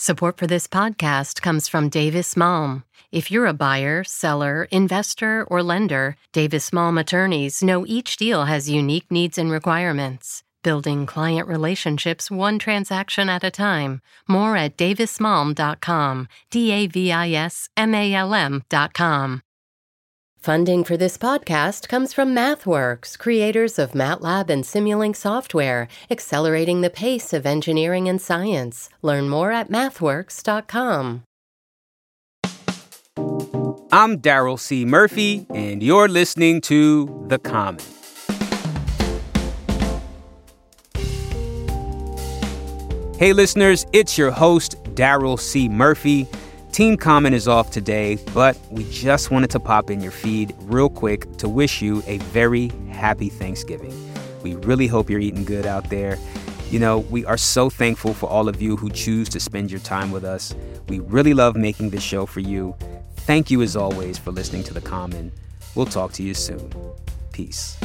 Support for this podcast comes from Davis Malm. If you're a buyer, seller, investor, or lender, Davis Malm attorneys know each deal has unique needs and requirements. Building client relationships one transaction at a time. More at davismalm.com. D A V I S M A L M.com. Funding for this podcast comes from MathWorks, creators of MATLAB and Simulink software, accelerating the pace of engineering and science. Learn more at mathworks.com. I'm Darryl C. Murphy, and you're listening to The Common. Hey, listeners, it's your host, Darryl C. Murphy. Team Common is off today, but we just wanted to pop in your feed real quick to wish you a very happy Thanksgiving. We really hope you're eating good out there. You know, we are so thankful for all of you who choose to spend your time with us. We really love making this show for you. Thank you, as always, for listening to The Common. We'll talk to you soon. Peace.